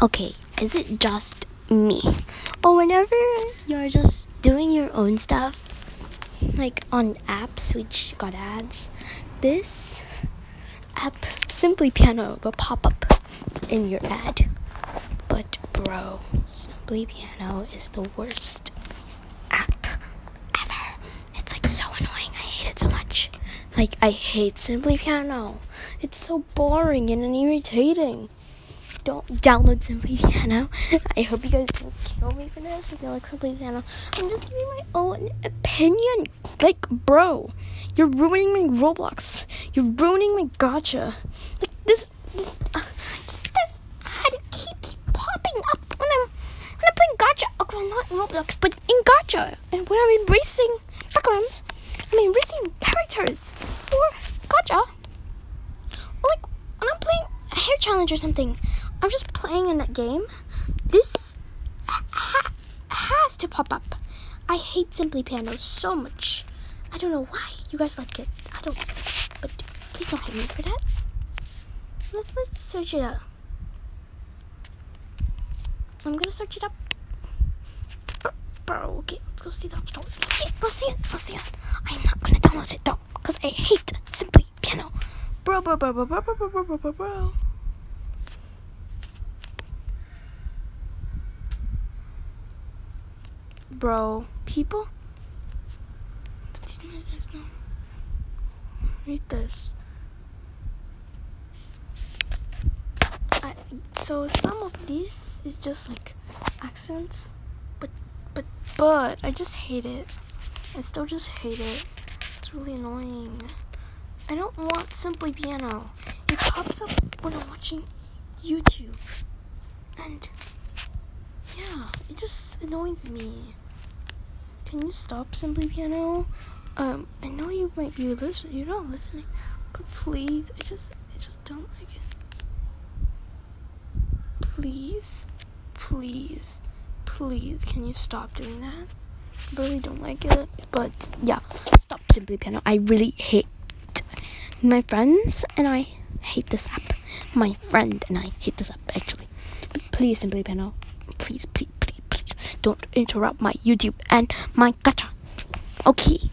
Okay, is it just me? Or whenever you're just doing your own stuff, like on apps which got ads, this app, Simply Piano, will pop up in your ad. But, bro, Simply Piano is the worst app ever. It's like so annoying. I hate it so much. Like, I hate Simply Piano. It's so boring and irritating don't download Simply Piano. I hope you guys don't kill me for this if you like Simply Piano. I'm just giving my own opinion. Like, bro, you're ruining my Roblox. You're ruining my gacha. Like this, this, uh, this ad keeps popping up when I'm when I'm playing gacha. Okay, well, not in Roblox, but in gacha, And when I'm erasing backgrounds, I'm erasing characters for gacha. Or like when I'm playing a hair challenge or something. I'm just playing in that game. This ha- has to pop up. I hate Simply Piano so much. I don't know why you guys like it. I don't. But please don't hate me for that. Let's let's search it up. I'm gonna search it up. Bro, okay, let's go see the app store. Let's see it. Let's see it. Let's see it. I'm not gonna download it though, cause I hate Simply Piano. Bro, bro, bro, bro, bro, bro, bro, bro, bro, bro. Bro. People. Read this. I, so some of these is just like accents, but but but I just hate it. I still just hate it. It's really annoying. I don't want simply piano. It pops up when I'm watching YouTube, and yeah, it just annoys me. Can you stop Simply Piano? Um, I know you might be listening. You're not listening, but please, I just, I just don't like it. Please, please, please, can you stop doing that? I really don't like it. But yeah, stop Simply Piano. I really hate my friends, and I hate this app. My friend and I hate this app actually. But please, Simply Piano, please, please please, please don't interrupt my YouTube and my gacha. Okay.